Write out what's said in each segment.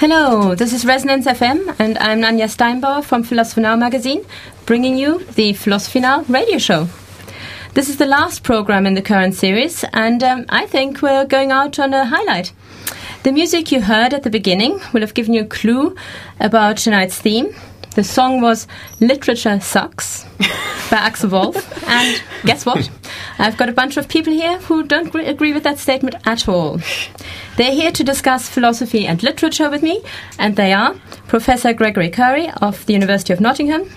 Hello, this is Resonance FM, and I'm Anja Steinbauer from Philosophy Now magazine, bringing you the Philosophy Now radio show. This is the last program in the current series, and um, I think we're going out on a highlight. The music you heard at the beginning will have given you a clue about tonight's theme. The song was Literature Sucks by Axel Wolf. And guess what? I've got a bunch of people here who don't agree with that statement at all. They're here to discuss philosophy and literature with me, and they are Professor Gregory Currie of the University of Nottingham,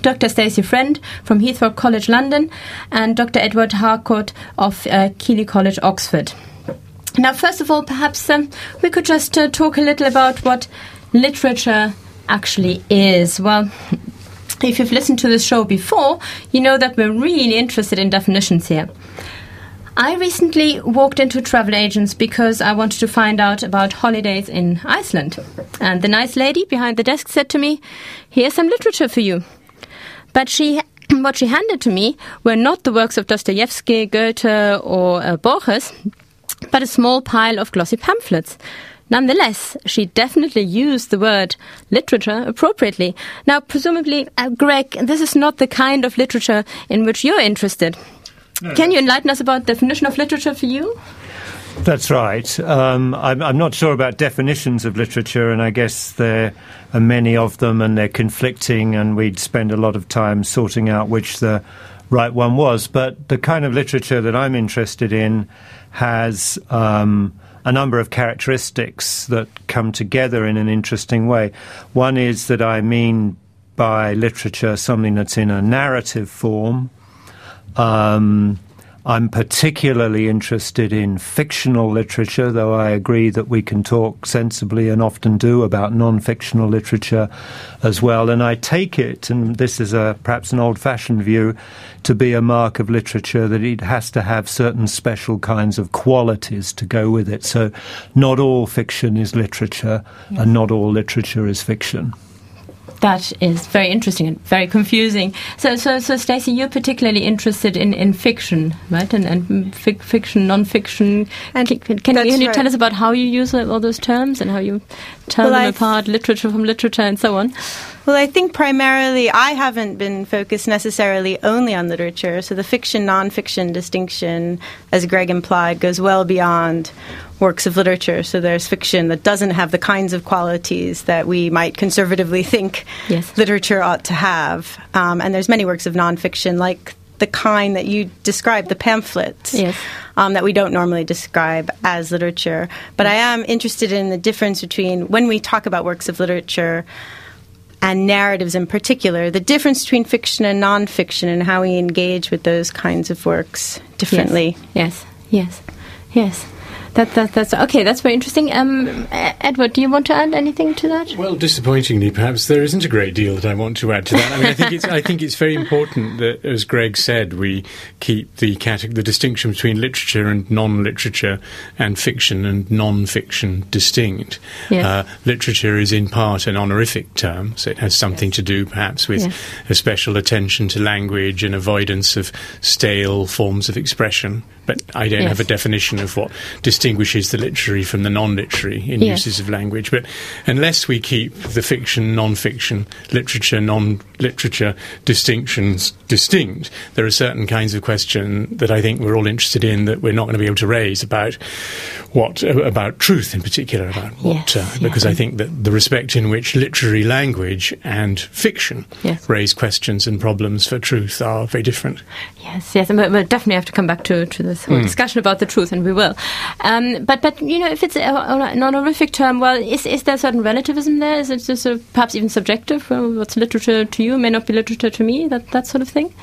Dr. Stacie Friend from Heythrop College London, and Dr. Edward Harcourt of uh, Keble College Oxford. Now, first of all, perhaps um, we could just uh, talk a little about what literature actually is. Well, if you've listened to this show before, you know that we're really interested in definitions here. I recently walked into travel agents because I wanted to find out about holidays in Iceland. And the nice lady behind the desk said to me, Here's some literature for you. But she what she handed to me were not the works of Dostoevsky, Goethe, or uh, Borges, but a small pile of glossy pamphlets. Nonetheless, she definitely used the word literature appropriately. Now, presumably, uh, Greg, this is not the kind of literature in which you're interested. No. Can you enlighten us about definition of literature for you? That's right. Um, I'm, I'm, not sure about definitions of literature, and I guess there are many of them, and they're conflicting, and we'd spend a lot of time sorting out which the right one was. But the kind of literature that I'm interested in has um, a number of characteristics that come together in an interesting way. One is that I mean by literature something that's in a narrative form. Um, I'm particularly interested in fictional literature, though I agree that we can talk sensibly and often do about non fictional literature as well. And I take it, and this is a, perhaps an old fashioned view, to be a mark of literature that it has to have certain special kinds of qualities to go with it. So not all fiction is literature, yes. and not all literature is fiction that is very interesting and very confusing. So, so, so, Stacie, you're particularly interested in, in fiction, right? And, and fic- fiction, non-fiction. And can, can, can you right. tell us about how you use all those terms and how you tell well, them apart, literature from literature, and so on? Well, I think primarily I haven't been focused necessarily only on literature. So the fiction nonfiction distinction, as Greg implied, goes well beyond works of literature. So there's fiction that doesn't have the kinds of qualities that we might conservatively think yes. literature ought to have. Um, and there's many works of nonfiction like the kind that you described, the pamphlets, yes. um, that we don't normally describe as literature. But I am interested in the difference between when we talk about works of literature and narratives in particular, the difference between fiction and nonfiction and how we engage with those kinds of works differently. Yes, yes, yes. yes. That, that, that's okay. That's very interesting. Um, Edward, do you want to add anything to that? Well, disappointingly, perhaps there isn't a great deal that I want to add to that. I mean, I think it's I think it's very important that, as Greg said, we keep the cate- the distinction between literature and non-literature, and fiction and non-fiction distinct. Yes. Uh, literature is in part an honorific term, so it has something yes. to do, perhaps, with yes. a special attention to language and avoidance of stale forms of expression but I don't yes. have a definition of what distinguishes the literary from the non-literary in yes. uses of language. But unless we keep the fiction, non-fiction, literature, non-literature distinctions distinct, there are certain kinds of question that I think we're all interested in that we're not going to be able to raise about what about truth in particular about what yes, uh, because I think that the respect in which literary language and fiction raise questions and problems for truth are very different. Yes, yes, and we'll definitely have to come back to to this whole mm. discussion about the truth, and we will. Um, but but you know, if it's a, an honorific term, well, is is there certain relativism there? Is it just perhaps even subjective? Well, what's literature to you may not be literature to me. That that sort of thing.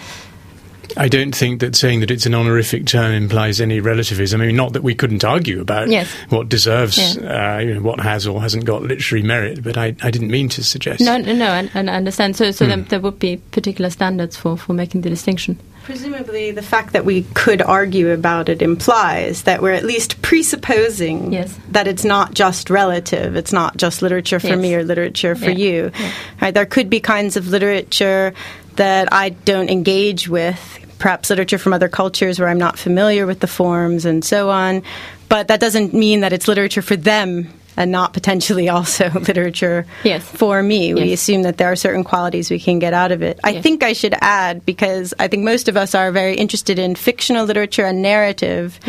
I don't think that saying that it's an honorific term implies any relativism. I mean, not that we couldn't argue about yes. what deserves, yeah. uh, you know, what has or hasn't got literary merit, but I, I didn't mean to suggest. No, no, no I, I understand. So, so hmm. there, there, would be particular standards for, for making the distinction. Presumably, the fact that we could argue about it implies that we're at least presupposing yes. that it's not just relative. It's not just literature for yes. me or literature for yeah. you. Yeah. Right? There could be kinds of literature that I don't engage with, perhaps literature from other cultures where I'm not familiar with the forms and so on. But that doesn't mean that it's literature for them and not potentially also literature Yes. for me. We assume that there are certain qualities we can get out of it. I Yes. think I should add, because I think most of us are very interested in fictional literature and narrative,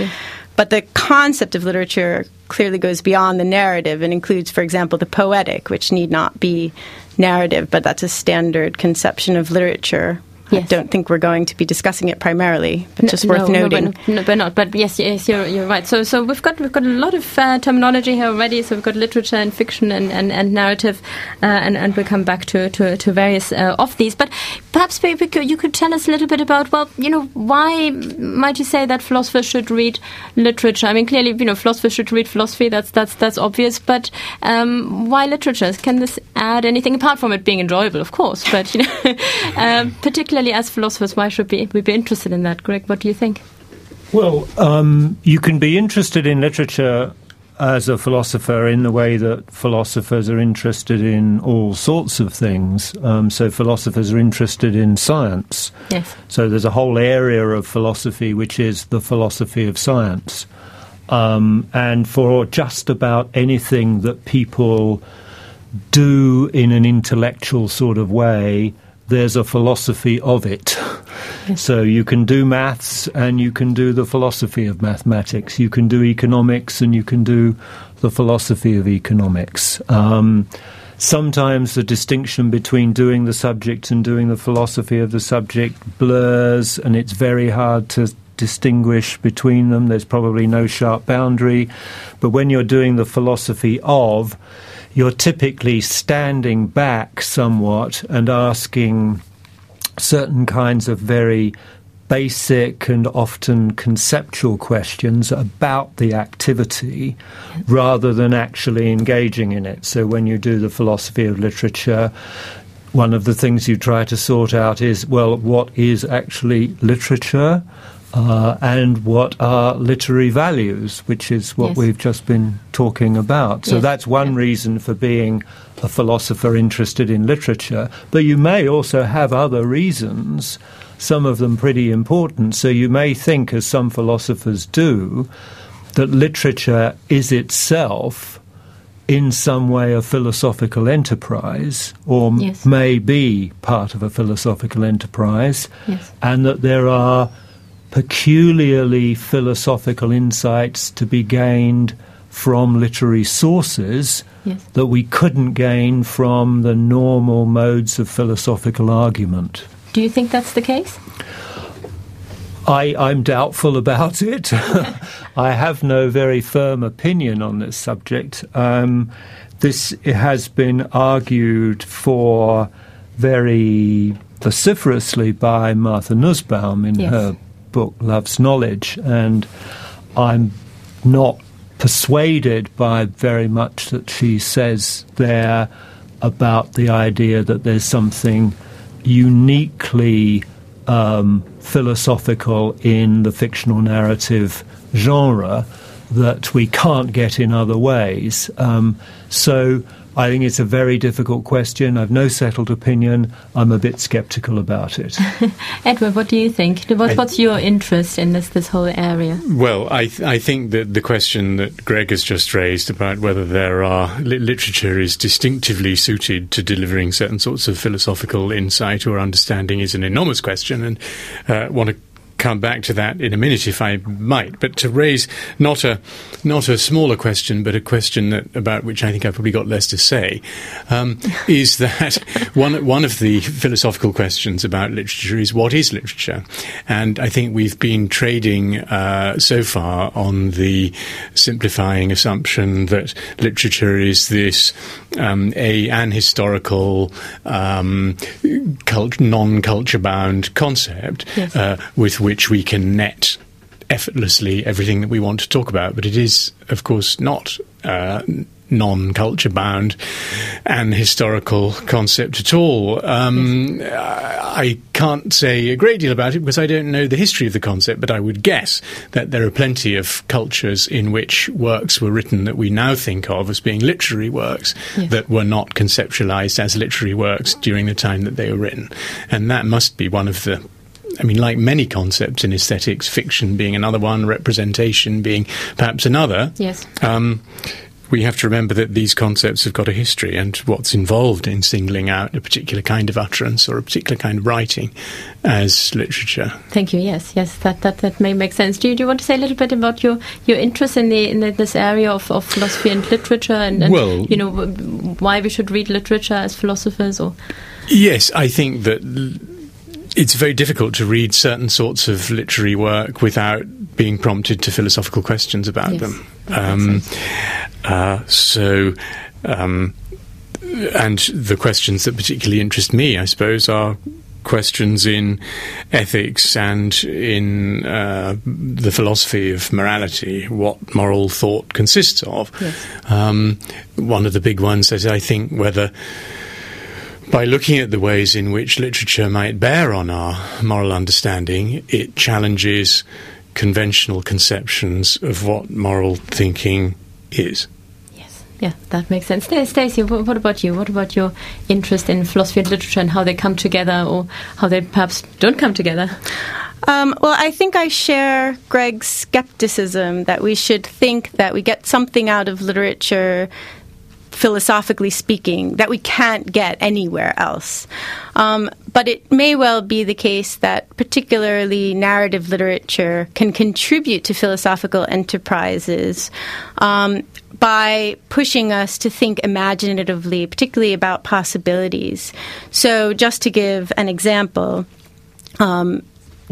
but the concept of literature clearly goes beyond the narrative and includes, for example, the poetic, which need not be narrative, but that's a standard conception of literature. I don't think we're going to be discussing it primarily, but just worth no, noting. No, but, no, not. But yes, yes, you're, you're right. So, so we've got we've got a lot of uh, terminology here already. So we've got literature and fiction and, and, and narrative, uh, and and we'll come back to to, to various uh, of these. But perhaps maybe you could tell us a little bit about well, you know, why might you say that philosophers should read literature? I mean, clearly, you know, philosophers should read philosophy. That's that's that's obvious. But um, why literature? Can this add anything apart from it being enjoyable, of course? But you know, um, particularly as philosophers, why should we, we be interested in that? Greg, what do you think? Well, um, you can be interested in literature as a philosopher in the way that philosophers are interested in all sorts of things. Um, so, philosophers are interested in science. Yes. So, there's a whole area of philosophy which is the philosophy of science. Um, and for just about anything that people do in an intellectual sort of way, there's a philosophy of it. So you can do maths and you can do the philosophy of mathematics. You can do economics and you can do the philosophy of economics. Um, sometimes the distinction between doing the subject and doing the philosophy of the subject blurs, and it's very hard to distinguish between them. There's probably no sharp boundary. But when you're doing the philosophy of, you're typically standing back somewhat and asking certain kinds of very basic and often conceptual questions about the activity rather than actually engaging in it. So when you do the philosophy of literature, one of the things you try to sort out is well, what is actually literature? Uh, and what are literary values, which is what Yes. we've just been talking about. So Yes. that's one Yeah. reason for being a philosopher interested in literature. But you may also have other reasons, some of them pretty important. So you may think, as some philosophers do, that literature is itself in some way a philosophical enterprise or Yes. may be part of a philosophical enterprise Yes. and that there are peculiarly philosophical insights to be gained from literary sources Yes. that we couldn't gain from the normal modes of philosophical argument. Do you think that's the case? I, I'm doubtful about it. I have no very firm opinion on this subject. Um, this has been argued for very vociferously by Martha Nussbaum in Yes. her book Love's Knowledge, and I'm not persuaded by very much that she says there about the idea that there's something uniquely um, philosophical in the fictional narrative genre that we can't get in other ways. Um, so I think it's a very difficult question. I've no settled opinion. I'm a bit sceptical about it. Edward, what do you think? What, what's your interest in this this whole area? Well, I, th- I think that the question that Greg has just raised about whether there are li- literature is distinctively suited to delivering certain sorts of philosophical insight or understanding is an enormous question, and uh, want to come back to that in a minute if I might. But to raise not a not a smaller question, but a question that about which I think I've probably got less to say, um, is that one one of the philosophical questions about literature is what is literature, and I think we've been trading uh, so far on the simplifying assumption that literature is this um, a an historical um, cult- non-culture bound concept Yes. uh, with which we can net effortlessly everything that we want to talk about. But it is, of course, not uh, non culture bound and historical concept at all. Um, I can't say a great deal about it because I don't know the history of the concept, but I would guess that there are plenty of cultures in which works were written that we now think of as being literary works Yes. that were not conceptualized as literary works during the time that they were written. And that must be one of the I mean, like many concepts in aesthetics, fiction being another one, representation being perhaps another. Yes. Um, we have to remember that these concepts have got a history and what's involved in singling out a particular kind of utterance or a particular kind of writing as literature. Thank you. Yes, yes, that that, that may make sense. Do you, do you want to say a little bit about your, your interest in the in the, this area of, of philosophy and literature, and, and well, you know why we should read literature as philosophers, or yes, I think that. It's very difficult to read certain sorts of literary work without being prompted to philosophical questions about yes, them. Um, uh, so, um, and the questions that particularly interest me, I suppose, are questions in ethics and in uh, the philosophy of morality, what moral thought consists of. Yes. Um, one of the big ones is, I think, whether by looking at the ways in which literature might bear on our moral understanding, it challenges conventional conceptions of what moral thinking is. Yes, yeah, that makes sense. Stacie, what about you? What about your interest in philosophy and literature and how they come together or how they perhaps don't come together? Um, well, I think I share Greg's skepticism that we should think that we get something out of literature philosophically speaking, that we can't get anywhere else. Um, but it may well be the case that particularly narrative literature can contribute to philosophical enterprises um, by pushing us to think imaginatively, particularly about possibilities. So, just to give an example, um,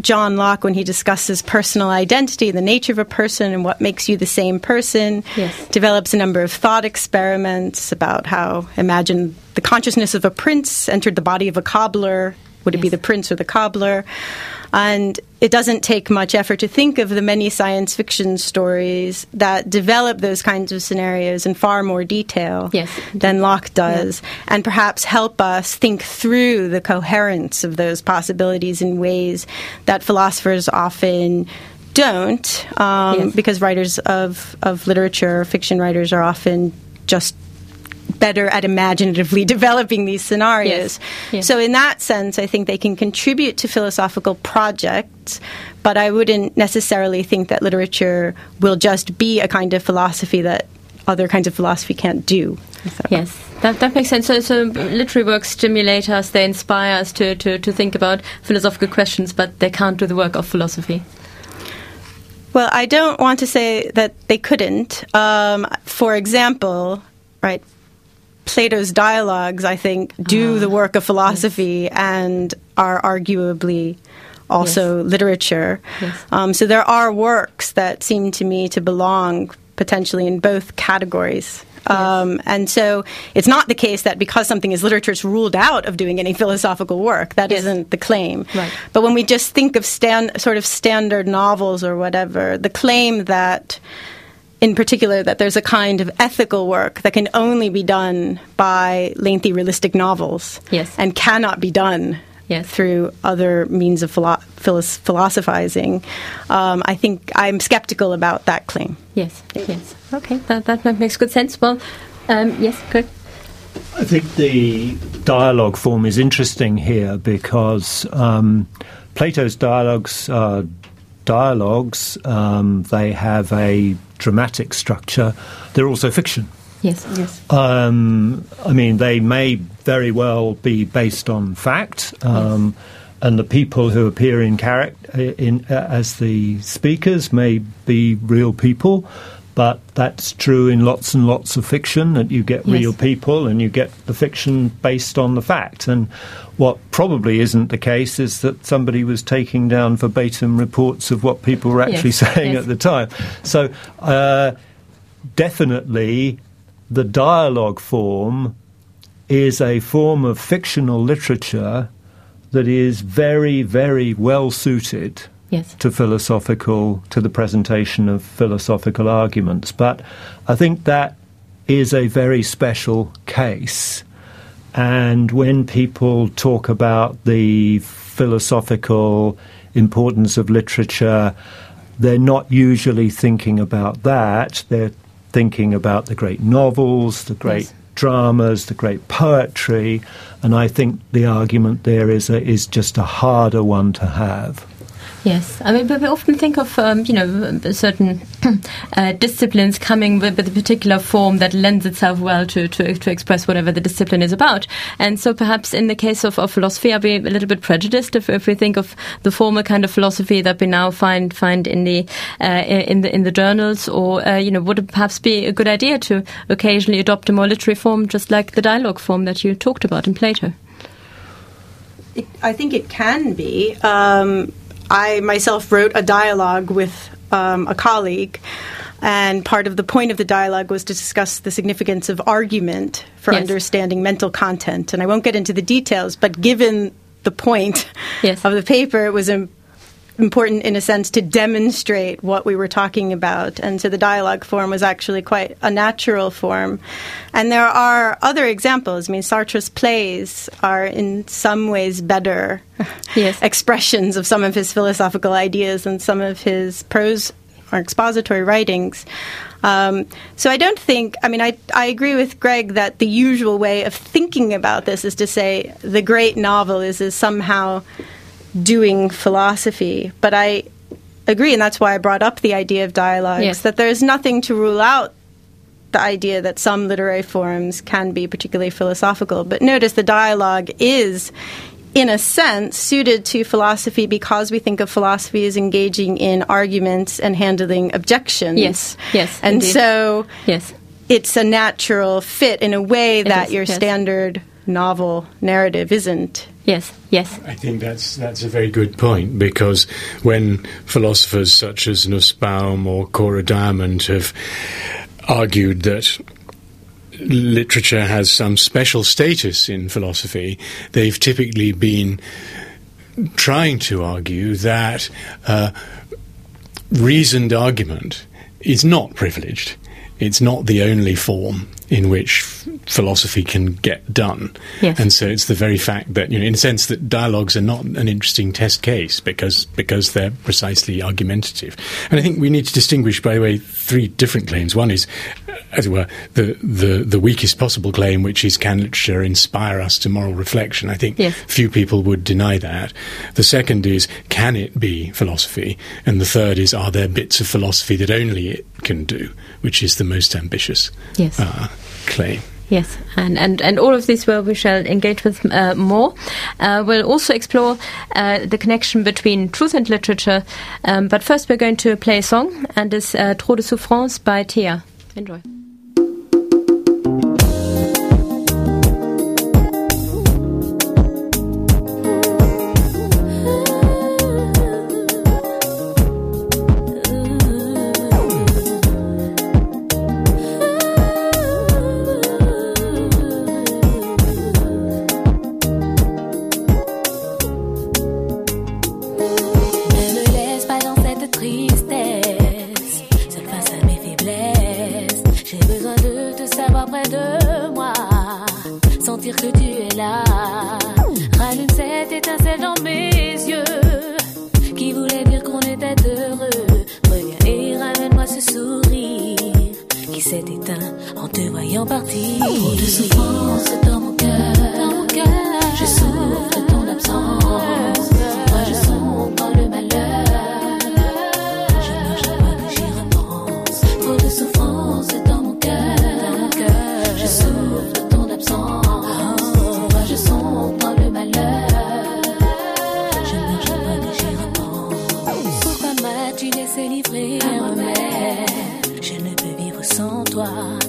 John Locke when he discusses personal identity, the nature of a person, and what makes you the same person. Yes. Develops a number of thought experiments about how imagine the consciousness of a prince entered the body of a cobbler. Would it be the prince or the cobbler? And it doesn't take much effort to think of the many science fiction stories that develop those kinds of scenarios in far more detail yes. than Locke does, yeah. and perhaps help us think through the coherence of those possibilities in ways that philosophers often don't, um, yes. because writers of, of literature, fiction writers, are often just better at imaginatively developing these scenarios. Yes. Yes. So, in that sense, I think they can contribute to philosophical projects, but I wouldn't necessarily think that literature will just be a kind of philosophy that other kinds of philosophy can't do. Yes, that, that makes sense. So, so literary works stimulate us, they inspire us to, to, to think about philosophical questions, but they can't do the work of philosophy. Well, I don't want to say that they couldn't. Um, for example, right, Plato's dialogues, I think, do Ah, the work of philosophy yes. and are arguably also yes. literature. Yes. Um, so there are works that seem to me to belong potentially in both categories. Um, and so it's not the case that because something is literature, it's ruled out of doing any philosophical work. That not the claim. Right. But when we just think of stand, sort of standard novels or whatever, the claim that in particular that there's a kind of ethical work that can only be done by lengthy realistic novels yes. and cannot be done yes. through other means of philo- philosophizing. Um, I think I'm skeptical about that claim. Yes, yes. Okay, that, that makes good sense. Well, um, yes, good. I think the dialogue form is interesting here because um, Plato's dialogues are dialogues. Um, they have a dramatic structure. They're also fiction. Yes, yes. Um, I mean, they may very well be based on fact, um, yes. and the people who appear in character in uh, as the speakers may be real people. But that's true in lots and lots of fiction that you get Yes. real people and you get the fiction based on the fact. And what probably isn't the case is that somebody was taking down verbatim reports of what people were actually Yes, saying yes. at the time. So uh, definitely the dialogue form is a form of fictional literature that is very, very well suited Yes. to philosophical to the presentation of philosophical arguments. But I think that is a very special case. And when people talk about the philosophical importance of literature, they're not usually thinking about that. They're thinking about the great novels, the great Yes. dramas, the great poetry, and I think the argument there is a, is just a harder one to have. Yes, I mean, we often think of um, you know certain uh, disciplines coming with, with, a particular form that lends itself well to, to, to express whatever the discipline is about. And so, perhaps in the case of, of philosophy, are we a little bit prejudiced if, if we think of the former kind of philosophy that we now find find in the uh, in the in the journals, or uh, you know, would it perhaps be a good idea to occasionally adopt a more literary form, just like the dialogue form that you talked about in Plato? It, I think it can be. Um, I myself wrote a dialogue with um, a colleague, and part of the point of the dialogue was to discuss the significance of argument for yes. understanding mental content. And I won't get into the details, but given the point yes. of the paper, it was important in a sense to demonstrate what we were talking about. And so the dialogue form was actually quite a natural form. And there are other examples. I mean, Sartre's plays are in some ways better yes. expressions of some of his philosophical ideas than some of his prose or expository writings. Um, so I don't think, I mean, I, I agree with Greg that the usual way of thinking about this is to say the great novel is, is somehow doing philosophy. But I agree, and that's why I brought up the idea of dialogues, yes. that there's nothing to rule out the idea that some literary forms can be particularly philosophical. But notice the dialogue is, in a sense, suited to philosophy because we think of philosophy as engaging in arguments and handling objections. Yes, yes. And indeed. so yes. it's a natural fit in a way that your yes. standard novel narrative isn't. Yes, yes. I think that's that's a very good point because when philosophers such as Nussbaum or Cora Diamond have argued that literature has some special status in philosophy, they've typically been trying to argue that uh, reasoned argument is not privileged. It's not the only form in which philosophy can get done. Yes. And so it's the very fact that, you know, in a sense that dialogues are not an interesting test case because because they're precisely argumentative. And I think we need to distinguish, by the way, three different claims. One is, as it were, the, the, the weakest possible claim, which is can literature inspire us to moral reflection? I think yes. few people would deny that. The second is, can it be philosophy? And the third is, are there bits of philosophy that only it can do, which is the most ambitious yes. uh, claim. Yes, and, and, and all of this well, we shall engage with uh, more. Uh, we'll also explore uh, the connection between truth and literature. Um, but first, we're going to play a song, and it's uh, Trop de souffrance by Thea. Enjoy. 话。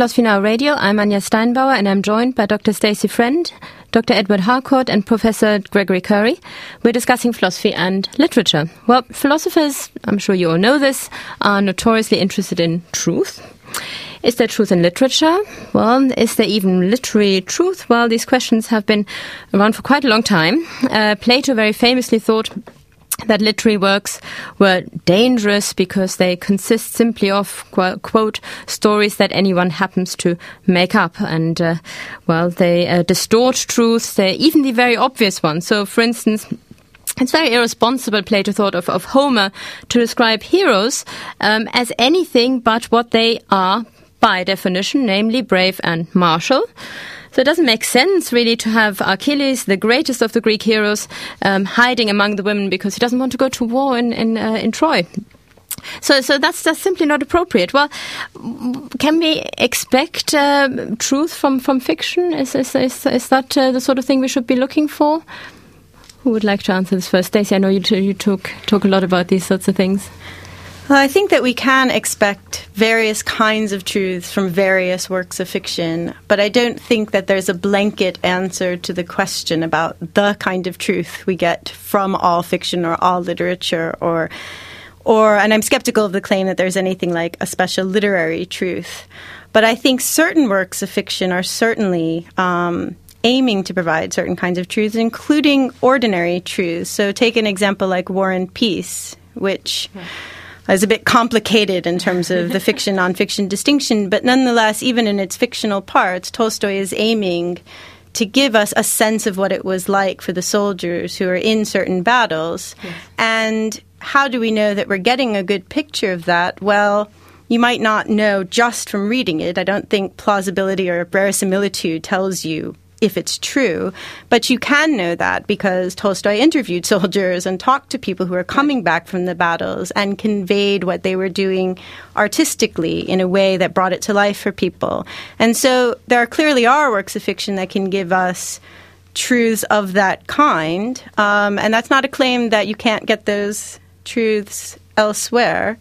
Philosophy Now Radio. I'm Anja Steinbauer and I'm joined by Dr. Stacie Friend, Dr. Edward Harcourt, and Professor Gregory Currie. We're discussing philosophy and literature. Well, philosophers, I'm sure you all know this, are notoriously interested in truth. Is there truth in literature? Well, is there even literary truth? Well, these questions have been around for quite a long time. Uh, Plato very famously thought that literary works were dangerous because they consist simply of quote stories that anyone happens to make up. And uh, well they uh, distort truths. They even the very obvious ones. So for instance it's very irresponsible, Plato thought, of, of Homer to describe heroes um, as anything but what they are by definition, namely brave and martial. So it doesn't make sense really to have Achilles, the greatest of the Greek heroes, um, hiding among the women because he doesn't want to go to war in in, uh, in Troy. So, so that's that's simply not appropriate. Well, can we expect uh, truth from, from fiction? Is is is, is that uh, the sort of thing we should be looking for? Who would like to answer this first, Stacie? I know you you talk talk a lot about these sorts of things. Well, I think that we can expect various kinds of truths from various works of fiction, but I don't think that there's a blanket answer to the question about the kind of truth we get from all fiction or all literature or or and I'm skeptical of the claim that there's anything like a special literary truth. But I think certain works of fiction are certainly um, aiming to provide certain kinds of truths, including ordinary truths. So take an example like War and Peace, which. Yeah is a bit complicated in terms of the fiction nonfiction distinction, but nonetheless, even in its fictional parts, Tolstoy is aiming to give us a sense of what it was like for the soldiers who are in certain battles. Yes. And how do we know that we're getting a good picture of that? Well, you might not know just from reading it. I don't think plausibility or verisimilitude tells you if it's true. But you can know that because Tolstoy interviewed soldiers and talked to people who were coming back from the battles and conveyed what they were doing artistically in a way that brought it to life for people. And so there clearly are works of fiction that can give us truths of that kind. Um, and that's not a claim that you can't get those truths elsewhere.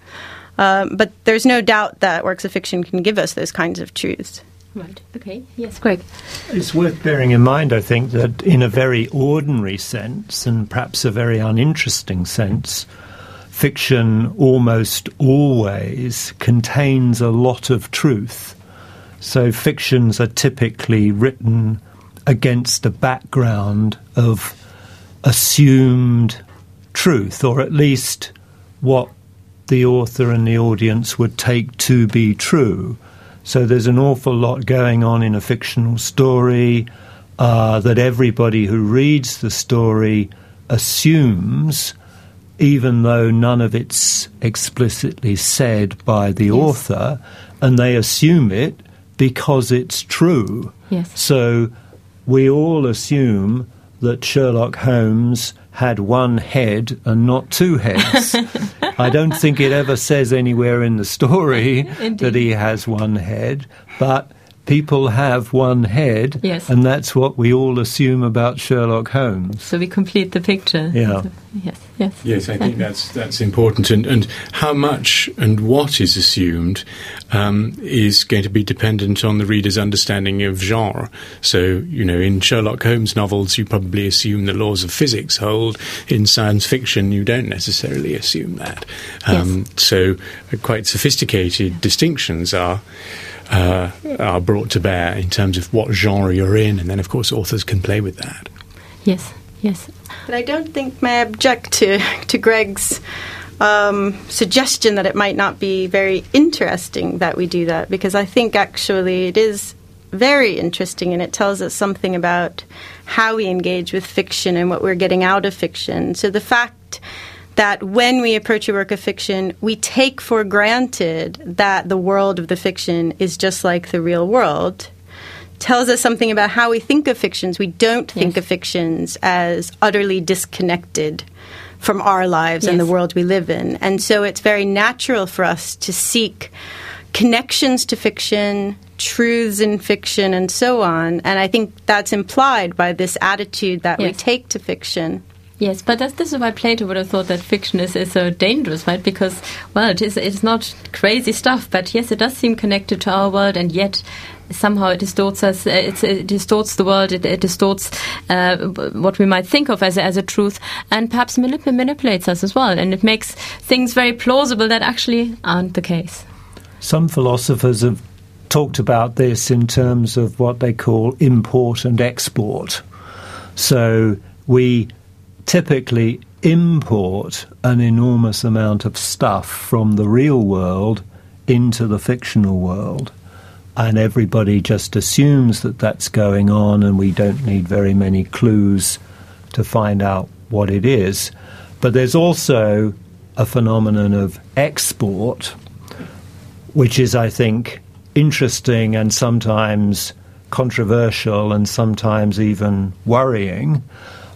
Um, but there's no doubt that works of fiction can give us those kinds of truths. Right. Okay. Yes, Greg. It's worth bearing in mind, I think, that in a very ordinary sense, and perhaps a very uninteresting sense, fiction almost always contains a lot of truth. So fictions are typically written against a background of assumed truth, or at least what the author and the audience would take to be true. So there's an awful lot going on in a fictional story uh, that everybody who reads the story assumes, even though none of it's explicitly said by the yes. author, and they assume it because it's true. Yes. So we all assume that Sherlock Holmes had one head and not two heads. I don't think it ever says anywhere in the story that he has one head, but people have one head, yes. and that's what we all assume about Sherlock Holmes. So we complete the picture. Yeah. Yes. Yes. Yes, I think that's that's important, and and how much and what is assumed um, is going to be dependent on the reader's understanding of genre. So you know, in Sherlock Holmes novels, you probably assume the laws of physics hold. In science fiction, you don't necessarily assume that. Um, yes. So, uh, quite sophisticated distinctions are uh, are brought to bear in terms of what genre you're in, and then of course authors can play with that. Yes, yes. But I don't think may I object to to Greg's um, suggestion that it might not be very interesting that we do that because I think actually it is very interesting and it tells us something about how we engage with fiction and what we're getting out of fiction. So the fact that when we approach a work of fiction, we take for granted that the world of the fiction is just like the real world tells us something about how we think of fictions. We don't think Yes. of fictions as utterly disconnected from our lives and the world we live in. And so it's very natural for us to seek connections to fiction, truths in fiction, and so on. And I think that's implied by this attitude that we take to fiction. Yes, but that's, this is why Plato would have thought that fiction is, is so dangerous, right? Because, well, it is it's not crazy stuff, but yes, it does seem connected to our world, and yet somehow it distorts us. uh, it distorts the world. It, it distorts uh, what we might think of as a, as a truth, and perhaps manip- manipulates us as well. And it makes things very plausible that actually aren't the case. Some philosophers have talked about this in terms of what they call import and export. So we typically import an enormous amount of stuff from the real world into the fictional world. And everybody just assumes that that's going on, and we don't need very many clues to find out what it is. But there's also a phenomenon of export, which is, I think, interesting and sometimes controversial and sometimes even worrying,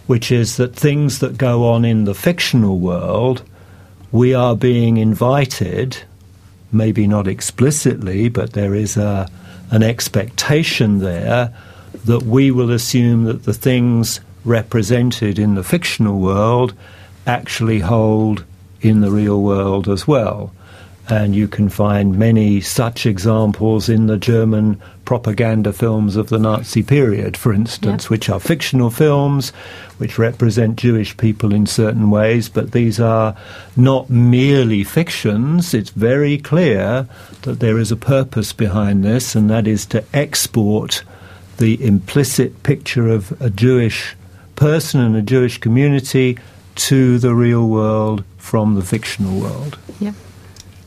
which is that things that go on in the fictional world, we are being invited, maybe not explicitly, but there is a, an expectation there that we will assume that the things represented in the fictional world actually hold in the real world as well. And you can find many such examples in the German propaganda films of the Nazi period, for instance, Yeah. which are fictional films which represent Jewish people in certain ways, but these are not merely fictions. It's very clear that there is a purpose behind this, and that is to export the implicit picture of a Jewish person and a Jewish community to the real world from the fictional world. Yeah.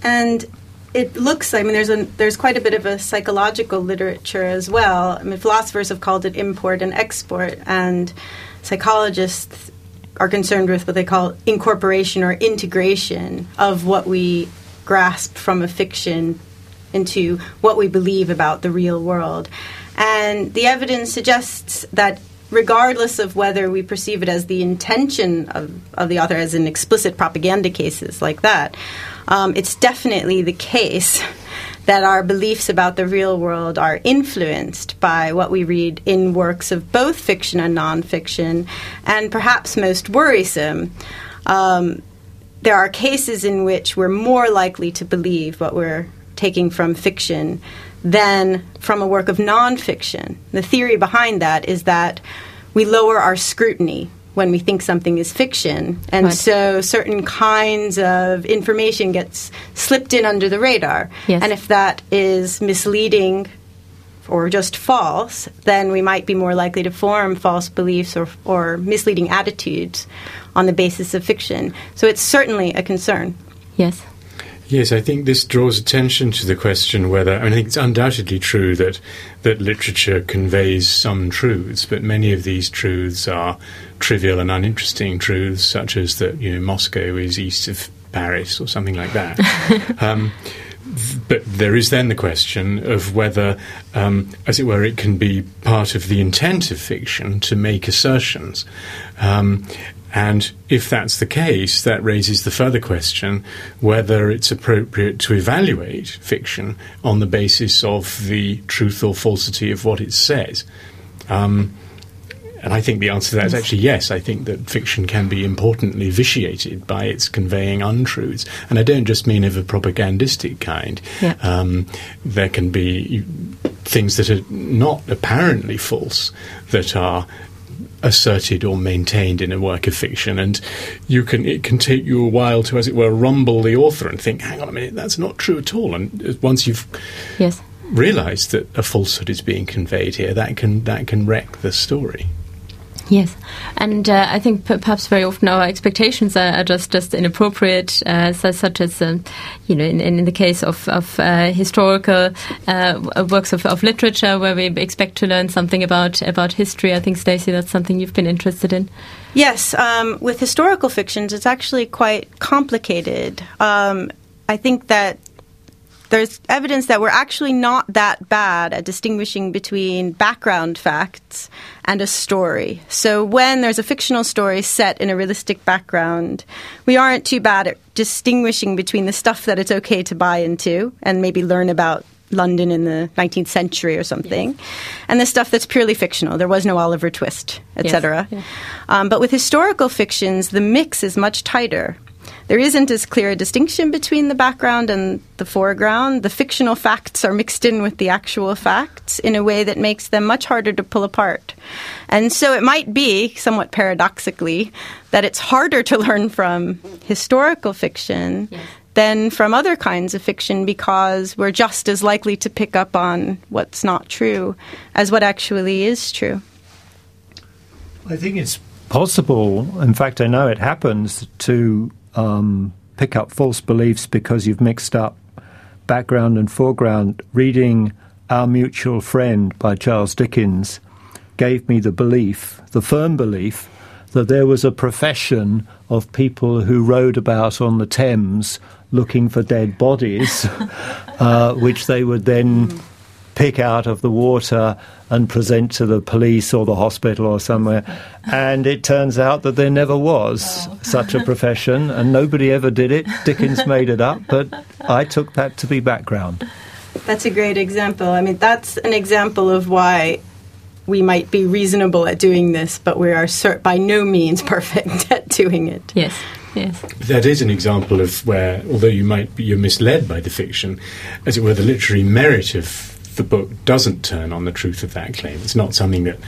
And it looks, I mean, there's, a, there's quite a bit of a psychological literature as well. I mean, philosophers have called it import and export, and psychologists are concerned with what they call incorporation or integration of what we grasp from a fiction into what we believe about the real world. And the evidence suggests that regardless of whether we perceive it as the intention of, of the author, as in explicit propaganda cases like that, um, it's definitely the case that our beliefs about the real world are influenced by what we read in works of both fiction and nonfiction, and perhaps most worrisome. Um, there are cases in which we're more likely to believe what we're taking from fiction than from a work of nonfiction. The theory behind that is that we lower our scrutiny when we think something is fiction, and Right. so certain kinds of information gets slipped in under the radar. Yes. And if that is misleading or just false, then we might be more likely to form false beliefs or, or misleading attitudes on the basis of fiction. So it's certainly a concern. Yes. Yes, I think this draws attention to the question whether I, mean, I think it's undoubtedly true that that literature conveys some truths, but many of these truths are trivial and uninteresting truths, such as that you know Moscow is east of Paris or something like that. um, but there is then the question of whether, um, as it were, it can be part of the intent of fiction to make assertions. Um, and if that's the case, that raises the further question whether it's appropriate to evaluate fiction on the basis of the truth or falsity of what it says. Um, and I think the answer to that is actually yes. I think that fiction can be importantly vitiated by its conveying untruths. And I don't just mean of a propagandistic kind. Yeah. Um, there can be things that are not apparently false that are asserted or maintained in a work of fiction and you can it can take you a while to as it were rumble the author and think hang on a minute that's not true at all and uh, once you've Yes. realized that a falsehood is being conveyed here that can that can wreck the story Yes, and uh, I think perhaps very often our expectations are, are just just inappropriate, uh, su- such as um, you know in, in the case of, of uh, historical uh, works of, of literature where we expect to learn something about about history. I think Stacie, that's something you've been interested in. Yes, um, with historical fictions, it's actually quite complicated. Um, I think that there's evidence that we're actually not that bad at distinguishing between background facts and a story. So when there's a fictional story set in a realistic background, we aren't too bad at distinguishing between the stuff that it's okay to buy into and maybe learn about London in the 19th century or something, yes. and the stuff that's purely fictional. There was no Oliver Twist, etc. Yes. Um, but with historical fictions, the mix is much tighter. There isn't as clear a distinction between the background and the foreground. The fictional facts are mixed in with the actual facts in a way that makes them much harder to pull apart. And so it might be, somewhat paradoxically, that it's harder to learn from historical fiction yes than from other kinds of fiction because we're just as likely to pick up on what's not true as what actually is true. I think it's possible, in fact, I know it happens, to um, pick up false beliefs because you've mixed up background and foreground. Reading Our Mutual Friend by Charles Dickens gave me the belief, the firm belief, that there was a profession of people who rowed about on the Thames looking for dead bodies, uh, which they would then pick out of the water and present to the police or the hospital or somewhere. And it turns out that there never was oh. such a profession, and nobody ever did it. Dickens made it up, but I took that to be background. That's a great example. I mean, that's an example of why we might be reasonable at doing this, but we are by no means perfect at doing it. Yes. Yes. That is an example of where, although you might be you're misled by the fiction, as it were, the literary merit of the book doesn't turn on the truth of that claim. It's not something that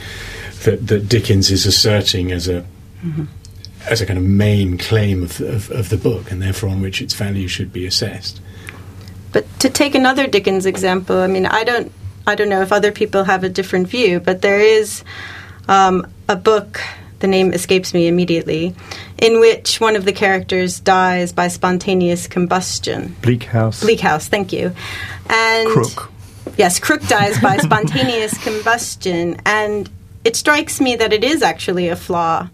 that, that Dickens is asserting as a mm-hmm. as a kind of main claim of, of, of the book, and therefore on which its value should be assessed. But to take another Dickens example, I mean, I don't I don't know if other people have a different view, but there is um, a book the name escapes me immediately, in which one of the characters dies by spontaneous combustion. Bleak House. Bleak House, thank you. And Krook. Yes, Krook dies by spontaneous combustion, and it strikes me that it is actually a flaw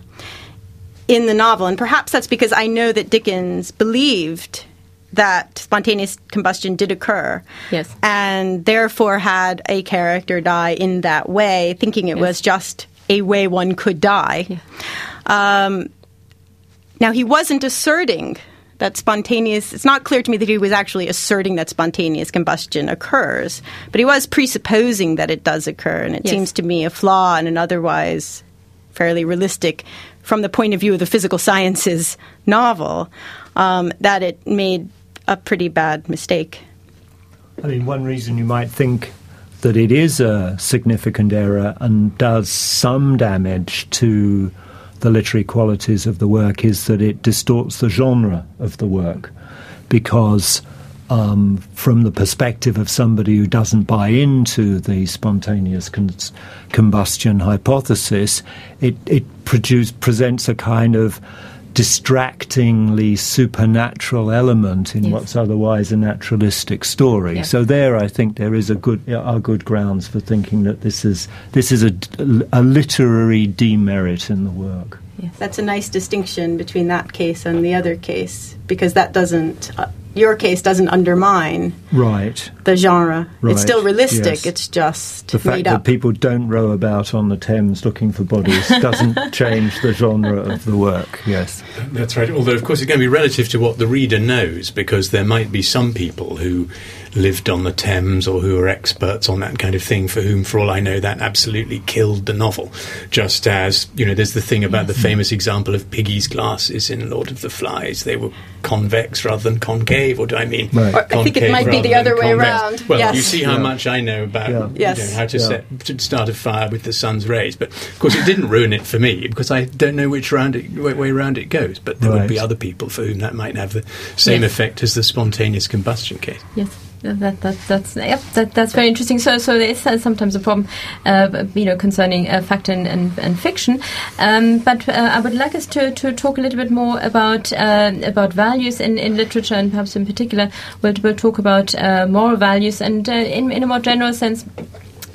in the novel, and perhaps that's because I know that Dickens believed that spontaneous combustion did occur. Yes. And therefore had a character die in that way, thinking it yes. was just a way one could die. Yeah. Um, now, he wasn't asserting that spontaneous, it's not clear to me that he was actually asserting that spontaneous combustion occurs, but he was presupposing that it does occur, and it yes. seems to me a flaw in an otherwise fairly realistic, from the point of view of the physical sciences novel, um, that it made a pretty bad mistake. I mean, one reason you might think that it is a significant error and does some damage to the literary qualities of the work is that it distorts the genre of the work because um, from the perspective of somebody who doesn't buy into the spontaneous con- combustion hypothesis, it, it produce, presents a kind of distractingly supernatural element in yes. what's otherwise a naturalistic story. Yeah. So there, I think there is a good are good grounds for thinking that this is this is a, a literary demerit in the work. Yes. That's a nice distinction between that case and the other case because that doesn't. Uh, Your case doesn't undermine right the genre. Right. It's still realistic. Yes. It's just the fact that people don't row about on the Thames looking for bodies doesn't change the genre of the work. Yes, that's right. Although, of course, it's going to be relative to what the reader knows, because there might be some people who lived on the Thames or who are experts on that kind of thing, for whom, for all I know, that absolutely killed the novel. Just as, you know, there's the thing about the famous example of Piggy's glasses in Lord of the Flies. They were convex rather than concave, or do I mean right. I think it might be the other way around. Well, yes. you see how yeah. much I know about yeah. yes. you know, how to, yeah. set, to start a fire with the sun's rays. But, of course, it didn't ruin it for me, because I don't know which round it, way around it goes. But there right. would be other people for whom that might have the same yes. effect as the spontaneous combustion case. Yes that, that that's yep, that, that's very interesting. So so there is uh, sometimes a problem, uh, you know, concerning uh, fact and, and, and fiction. Um, but uh, I would like us to, to talk a little bit more about uh, about values in, in literature, and perhaps in particular, we'll, we'll talk about uh, moral values, and in in a more general sense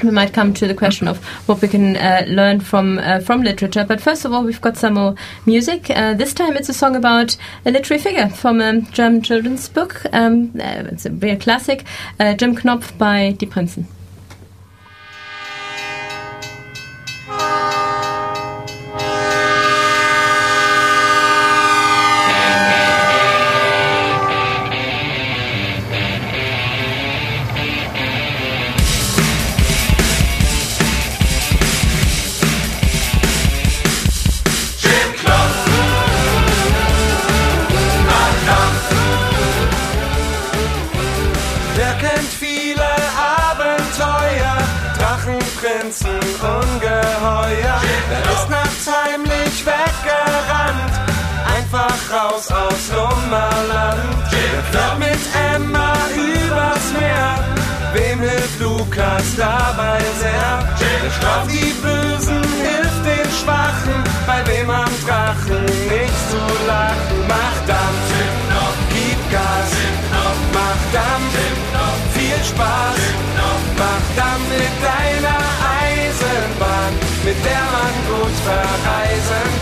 we might come to the question of what we can uh, learn from uh, from literature. But first of all, we've got some more music. Uh, this time, it's a song about a literary figure from a German children's book. Um, uh, it's a real classic, uh, Jim Knopf by Die Prinzen. Drachenprinzen, Ungeheuer? Wer ist nachts heimlich weggerannt, einfach raus aus Lummerland? Fährt mit Emma übers Meer? Wem hilft Lukas dabei sehr? Wer straft die Bösen, hilft den Schwachen, bei wem am Drachen nicht zu lachen? Mach Dampf, gib Gas, mach Dampf, viel Spaß, verreisen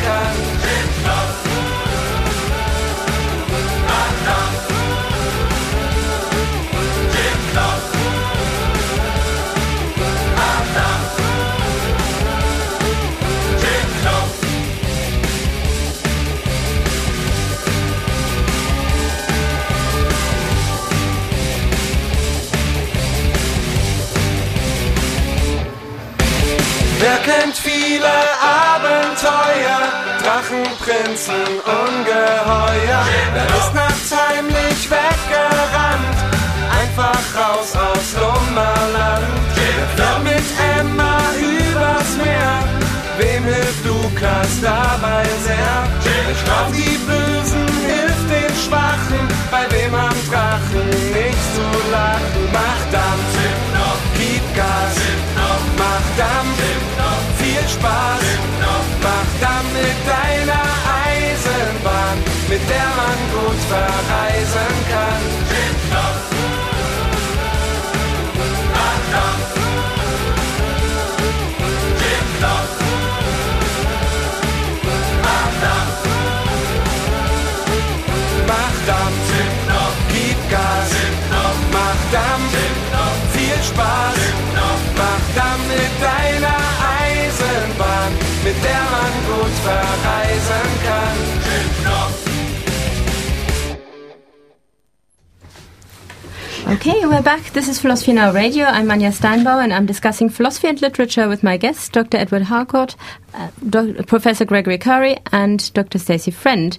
Wer kennt viele Abenteuer, Drachenprinzen, Ungeheuer? Wer ist nachts heimlich weggerannt, einfach raus aus Lummerland? Wer mit Emma übers Meer? Wem hilft Lukas dabei sehr? Wer die Bösen, hilft den Schwachen, verreisen kann. Okay, we're back. This is Philosophy Now Radio. I'm Anja Steinbauer and I'm discussing philosophy and literature with my guests, Dr. Edward Harcourt, uh, Professor Gregory Currie, and Dr. Stacie Friend.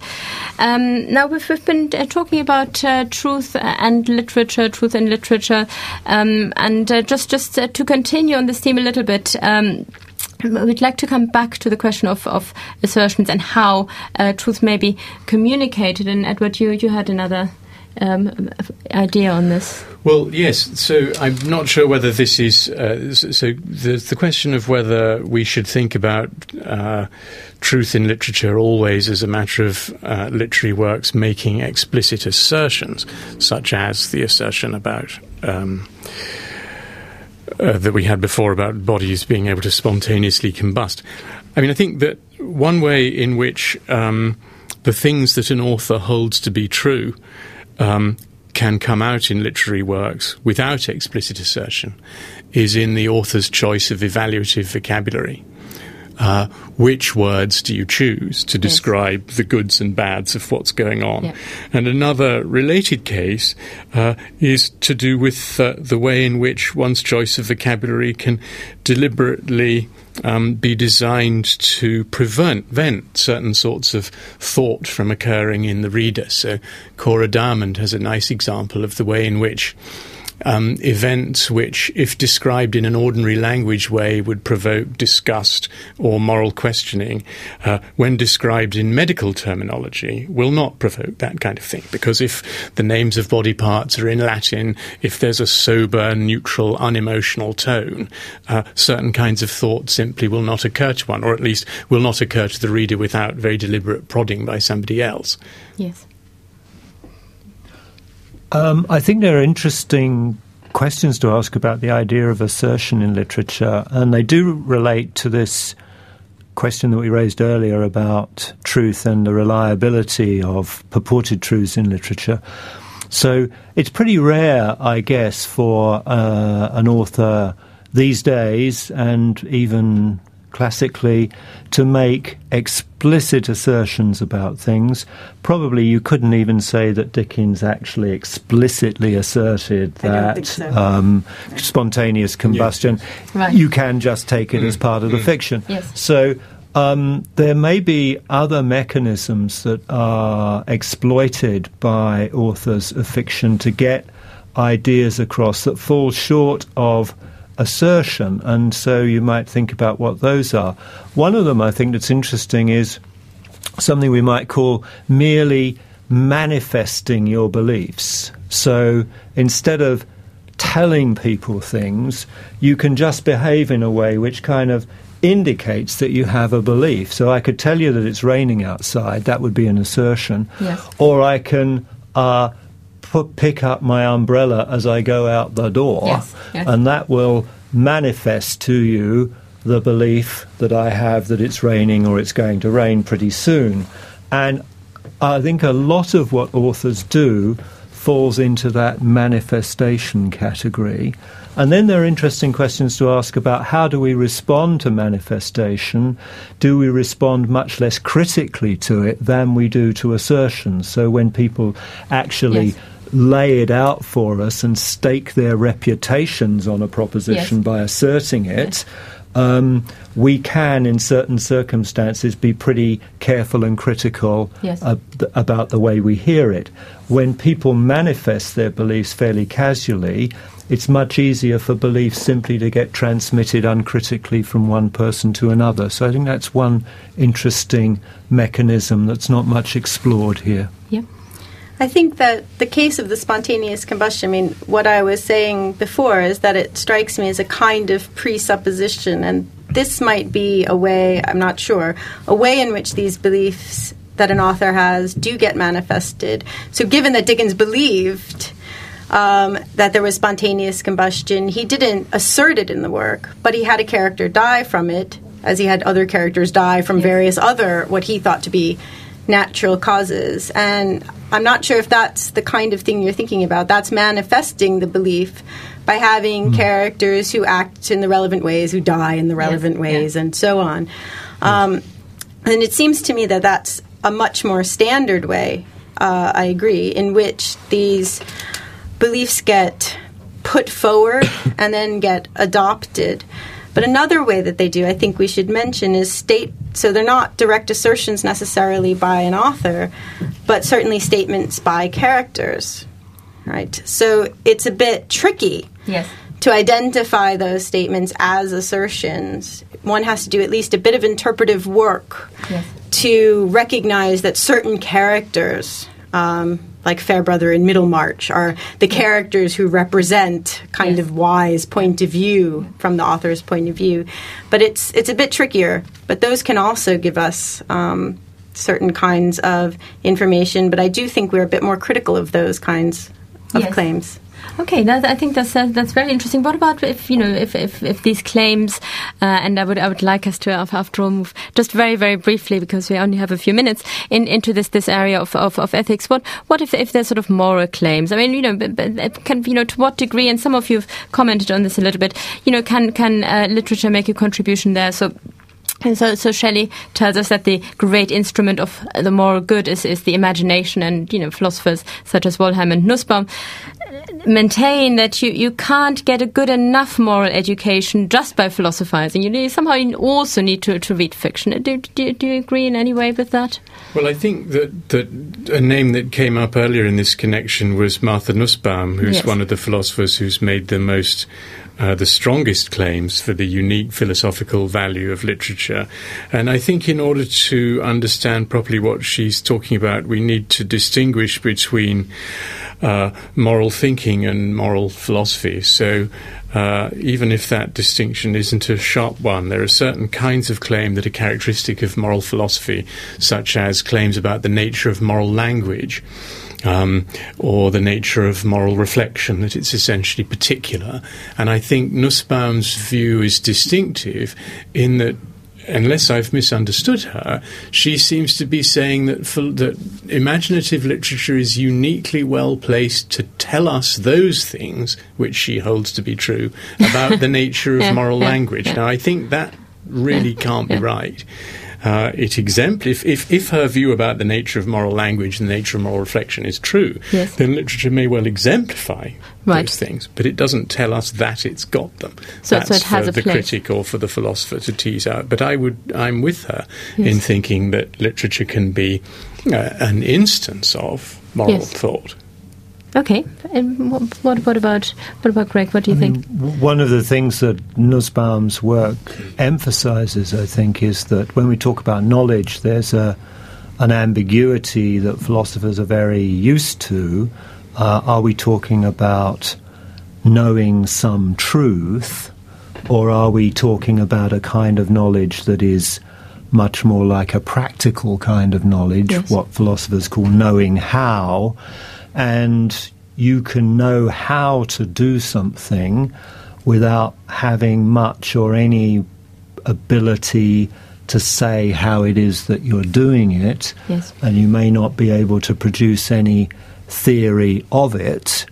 Um, now, we've, we've been uh, talking about uh, truth and literature, truth and literature, um, and uh, just, just uh, to continue on this theme a little bit. Um, We'd like to come back to the question of, of assertions and how uh, truth may be communicated. And Edward, you, you had another um, idea on this. Well, yes. So I'm not sure whether this is. Uh, so the, the question of whether we should think about uh, truth in literature always as a matter of uh, literary works making explicit assertions, such as the assertion about. Um, uh, that we had before about bodies being able to spontaneously combust. I mean, I think that one way in which um, the things that an author holds to be true um, can come out in literary works without explicit assertion is in the author's choice of evaluative vocabulary. Uh, which words do you choose to describe the goods and bads of what's going on? And another related case uh, is to do with uh, the way in which one's choice of vocabulary can deliberately um, be designed to prevent prevent certain sorts of thought from occurring in the reader. So, Cora Diamond has a nice example of the way in which um, events which, if described in an ordinary language way, would provoke disgust or moral questioning, uh, when described in medical terminology, will not provoke that kind of thing. Because if the names of body parts are in Latin, if there's a sober, neutral, unemotional tone, uh, certain kinds of thought simply will not occur to one, or at least will not occur to the reader without very deliberate prodding by somebody else. Yes. Um, I think there are interesting questions to ask about the idea of assertion in literature, and they do relate to this question that we raised earlier about truth and the reliability of purported truths in literature. So it's pretty rare, I guess, for uh, an author these days and even classically to make explicit assertions about things. Probably you couldn't even say that Dickens actually explicitly asserted that so. um, spontaneous combustion. Right. You can just take it as part of the fiction. Yes. So um, there may be other mechanisms that are exploited by authors of fiction to get ideas across that fall short of assertion, and so you might think about what those are. One of them, I think, that's interesting is something we might call merely manifesting your beliefs. So instead of telling people things, you can just behave in a way which kind of indicates that you have a belief. So I could tell you that it's raining outside, that would be an assertion. Yes. Or I can uh, put, pick up my umbrella as I go out the door, Yes, yes. and that will manifest to you the belief that I have that it's raining or it's going to rain pretty soon. And I think a lot of what authors do falls into that manifestation category. And then there are interesting questions to ask about how do we respond to manifestation? Do we respond much less critically to it than we do to assertions? So when people actually Yes. Lay it out for us and stake their reputations on a proposition Yes. by asserting it, um, we can, in certain circumstances, be pretty careful and critical Yes. ab- about the way we hear it. When people manifest their beliefs fairly casually, it's much easier for beliefs simply to get transmitted uncritically from one person to another. So I think that's one interesting mechanism that's not much explored here. Yeah. I think that the case of the spontaneous combustion, I mean, what I was saying before is that it strikes me as a kind of presupposition, and this might be a way, I'm not sure, a way in which these beliefs that an author has do get manifested. So, given that Dickens believed um, that there was spontaneous combustion, he didn't assert it in the work, but he had a character die from it, as he had other characters die from various other, what he thought to be natural causes. And I'm not sure if that's the kind of thing you're thinking about. That's manifesting the belief by having characters who act in the relevant ways, who die in the relevant yeah. ways, and so on. Um, and it seems to me that that's a much more standard way, uh, I agree, in which these beliefs get put forward and then get adopted. But another way that they do, I think we should mention, is state. So they're not direct assertions necessarily by an author, but certainly statements by characters. Right? So it's a bit tricky Yes. to identify those statements as assertions. One has to do at least a bit of interpretive work Yes. to recognize that certain characters, um, like Farebrother and Middlemarch, are the characters who represent kind Yes. of wise point of view from the author's point of view. But it's it's a bit trickier. But those can also give us. Um, certain kinds of information, but I do think we're a bit more critical of those kinds of Yes. claims. Okay, that, I think that's uh, that's very interesting. What about if you know if if, if these claims, uh, and I would I would like us to af- after all move just very very briefly because we only have a few minutes in, into this this area of, of, of ethics. What what if if there's sort of moral claims? I mean, you know, can you know to what degree? And some of you've commented on this a little bit. You know, can can uh, literature make a contribution there? So. And so, so Shelley tells us that the great instrument of the moral good is, is the imagination, and you know philosophers such as Wollheim and Nussbaum uh, maintain that you, you can't get a good enough moral education just by philosophizing. You need, somehow you also need to, to read fiction. Do, do, do you agree in any way with that? Well, I think that, that a name that came up earlier in this connection was Martha Nussbaum, who's Yes. one of the philosophers who's made the most, the strongest claims for the unique philosophical value of literature. And I think in order to understand properly what she's talking about, we need to distinguish between uh, moral thinking and moral philosophy. So, uh, even if that distinction isn't a sharp one, there are certain kinds of claim that are characteristic of moral philosophy, such as claims about the nature of moral language. Um, or the nature of moral reflection, that it's essentially particular. And I think Nussbaum's view is distinctive in that unless I've misunderstood her, she seems to be saying that that imaginative literature is uniquely well placed to tell us those things which she holds to be true about the nature of moral language. Now, I think that really can't be right. Uh, it exempl- if, if, if her view about the nature of moral language and the nature of moral reflection is true, Yes. then literature may well exemplify Right. those things, but it doesn't tell us that it's got them. So- so That's it has for a the place. critic or for the philosopher to tease out. But I would, I'm with her in thinking that literature can be uh, an instance of moral Yes. thought. Okay. And what, what, about what about Greg? What do you I think? mean, one of the things that Nussbaum's work emphasizes, I think, is that when we talk about knowledge, there's a an ambiguity that philosophers are very used to. Uh, are we talking about knowing some truth, or are we talking about a kind of knowledge that is much more like a practical kind of knowledge, Yes. what philosophers call knowing how? And you can know how to do something without having much or any ability to say how it is that you're doing it Yes. and you may not be able to produce any theory of it.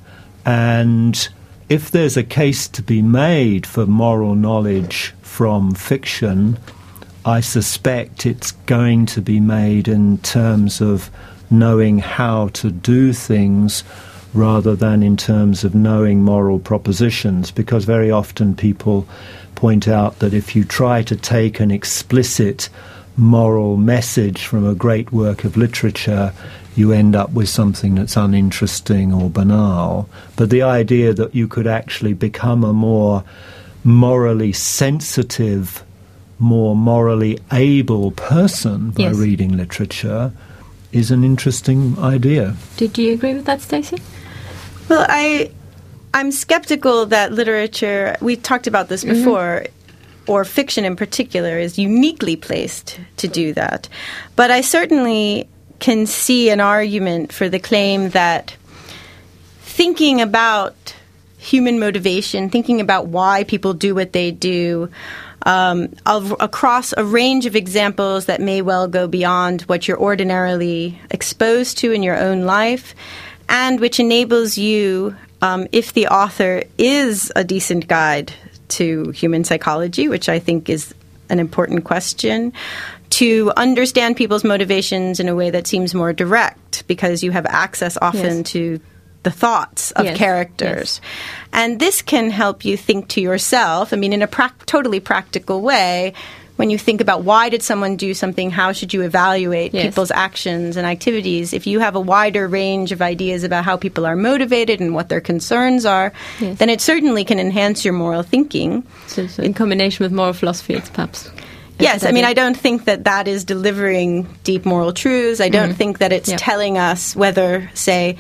And if there's a case to be made for moral knowledge from fiction, I suspect it's going to be made in terms of knowing how to do things rather than in terms of knowing moral propositions, because very often people point out that if you try to take an explicit moral message from a great work of literature, you end up with something that's uninteresting or banal. But the idea that you could actually become a more morally sensitive, more morally able person by Yes. reading literature is an interesting idea. Did you agree with that, Stacie? Well, I I'm skeptical that literature. We talked about this mm-hmm. before. Or fiction in particular is uniquely placed to do that. But I certainly can see an argument for the claim that thinking about human motivation, thinking about why people do what they do, um, of, across a range of examples that may well go beyond what you're ordinarily exposed to in your own life, and which enables you, um, if the author is a decent guide to human psychology, which I think is an important question, to understand people's motivations in a way that seems more direct because you have access often Yes. to the thoughts of Yes, characters. And this can help you think to yourself, I mean, in a prac- totally practical way. When you think about why did someone do something, how should you evaluate Yes. people's actions and activities? If you have a wider range of ideas about how people are motivated and what their concerns are, Yes. then it certainly can enhance your moral thinking. So, so in combination with moral philosophy, it's perhaps. Yes, I mean, I don't. think that that is delivering deep moral truths. I don't mm-hmm. think that it's Yeah. telling us whether, say,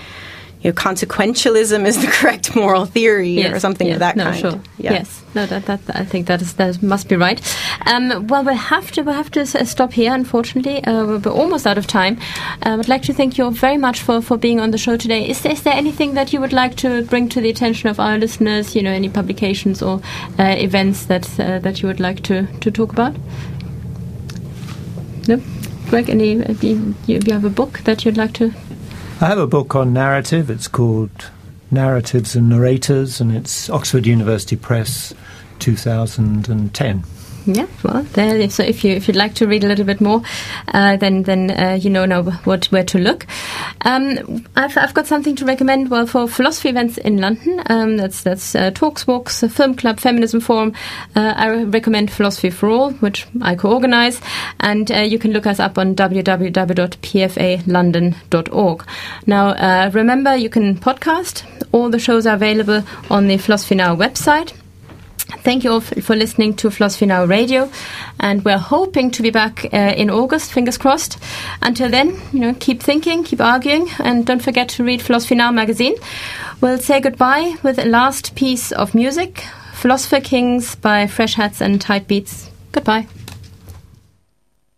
you know, consequentialism is the correct moral theory or something of that no, kind. Sure. Yeah. Yes, no, that, that I think that is that must be right. Um, well, we have to we have to stop here. Unfortunately, uh, we're almost out of time. I would like to thank you very much for, for being on the show today. Is there, is there anything that you would like to bring to the attention of our listeners? You know, any publications or uh, events that uh, that you would like to, to talk about? No, Greg. Any? uh, do you, you have a book that you'd like to? I have a book on narrative. It's called Narratives and Narrators, and it's Oxford University Press, 2010. Yeah, well, there. So if you if you'd like to read a little bit more, uh, then then uh, you know now what where to look. Um, I've I've got something to recommend. Well, for philosophy events in London, um, that's that's uh, talks, walks, film club, feminism forum. Uh, I recommend Philosophy for All, which I co-organize, and uh, you can look us up on www.pfalondon.org. Now, uh, remember you can podcast. All the shows are available on the Philosophy Now website. Thank you all for listening to Philosophy Now Radio, and we're hoping to be back uh, in August. Fingers crossed. Until then, you know, keep thinking, keep arguing, and don't forget to read Philosophy Now magazine. We'll say goodbye with a last piece of music Philosopher Kings by Fresh Hats and Tight Beats. Goodbye.